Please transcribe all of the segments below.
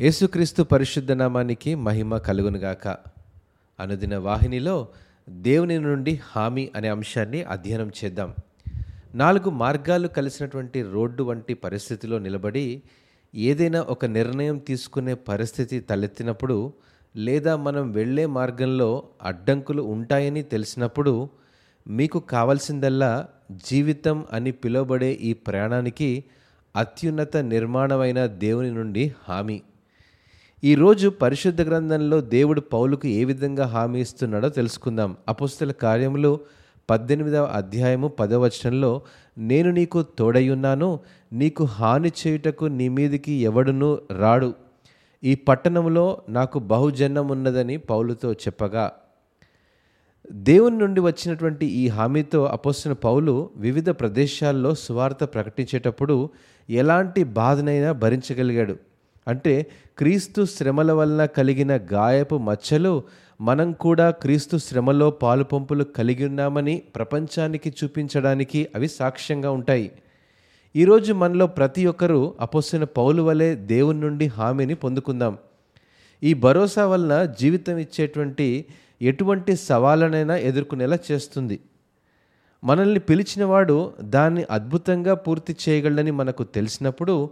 యేసుక్రీస్తు పరిశుద్ధ నామానికి మహిమ కలుగునుగాక. అనుదిన వాహినిలో దేవుని నుండి హామీ అనే అంశాన్ని అధ్యయనం చేద్దాం. నాలుగు మార్గాలు కలిసినటువంటి రోడ్డు వంటి పరిస్థితిలో నిలబడి ఏదైనా ఒక నిర్ణయం తీసుకునే పరిస్థితి తలెత్తినప్పుడు లేదా మనం వెళ్ళే మార్గంలో అడ్డంకులు ఉంటాయని తెలిసినప్పుడు మీకు కావాల్సిందల్లా జీవితం అని పిలువబడే ఈ ప్రయాణానికి అత్యున్నత నిర్మాణమైన దేవుని నుండి హామీ. ఈరోజు పరిశుద్ధ గ్రంథంలో దేవుడు పౌలుకు ఏ విధంగా హామీ ఇస్తున్నాడో తెలుసుకుందాం. అపుస్తల కార్యములు పద్దెనిమిదవ అధ్యాయము పదవచనంలో నేను నీకు తోడయ్యున్నాను నీకు హాని చేయుటకు నీ మీదికి ఎవడును రాడు. ఈ పట్టణంలో నాకు బహుజన్నం ఉన్నదని పౌలుతో చెప్పగా దేవుని నుండి వచ్చినటువంటి ఈ హామీతో అపోస్తున్న పౌలు వివిధ ప్రదేశాల్లో సువార్త ప్రకటించేటప్పుడు ఎలాంటి బాధనైనా భరించగలిగాడు. అంటే క్రీస్తు శ్రమల వలన కలిగిన గాయపు మచ్చలు మనం కూడా క్రీస్తు శ్రమలో పాలుపంపులు కలిగి ఉన్నామని ప్రపంచానికి చూపించడానికి అవి సాక్ష్యంగా ఉంటాయి. ఈరోజు మనలో ప్రతి ఒక్కరూ అపోసిన పౌలు వలె దేవుని నుండి హామీని పొందుకుందాం. ఈ భరోసా వలన జీవితం ఇచ్చేటువంటి ఎటువంటి సవాళ్ళనైనా ఎదుర్కొనేలా చేస్తుంది. మనల్ని పిలిచినవాడు దాన్ని అద్భుతంగా పూర్తి చేయగలడని మనకు తెలిసినప్పుడు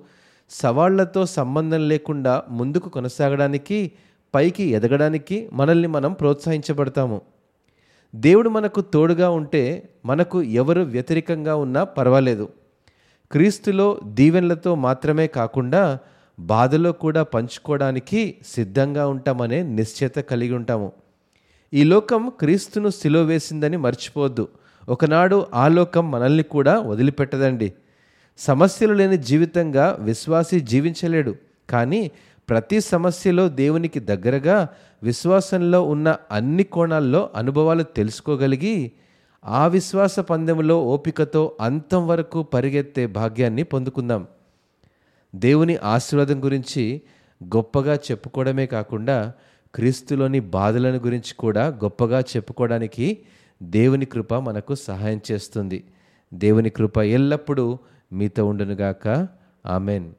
సవాళ్ళతో సంబంధం లేకుండా ముందుకు కొనసాగడానికి పైకి ఎదగడానికి మనల్ని మనం ప్రోత్సహించబడతాము. దేవుడు మనకు తోడుగా ఉంటే మనకు ఎవరు వ్యతిరేకంగా ఉన్నా పర్వాలేదు. క్రీస్తులో దీవెనలతో మాత్రమే కాకుండా బాధలో కూడా పంచుకోవడానికి సిద్ధంగా ఉంటామనే నిశ్చయత కలిగి ఉంటాము. ఈ లోకం క్రీస్తును సిలో వేసిందని మర్చిపోవద్దు. ఒకనాడు ఆ లోకం మనల్ని కూడా వదిలిపెట్టదండి. సమస్యలు లేని జీవితంగా విశ్వాసి జీవించలేడు. కానీ ప్రతి సమస్యలో దేవునికి దగ్గరగా విశ్వాసంలో ఉన్న అన్ని కోణాల్లో అనుభవాలు తెలుసుకోగలిగి ఆ విశ్వాస పందెంలో ఓపికతో అంతం వరకు పరిగెత్తే భాగ్యాన్ని పొందుకుందాం. దేవుని ఆశీర్వాదం గురించి గొప్పగా చెప్పుకోవడమే కాకుండా క్రీస్తులోని బాధలను గురించి కూడా గొప్పగా చెప్పుకోవడానికి దేవుని కృప మనకు సహాయం చేస్తుంది. దేవుని కృప ఎల్లప్పుడూ మీతో ఉండునుగాక. ఆమెన్.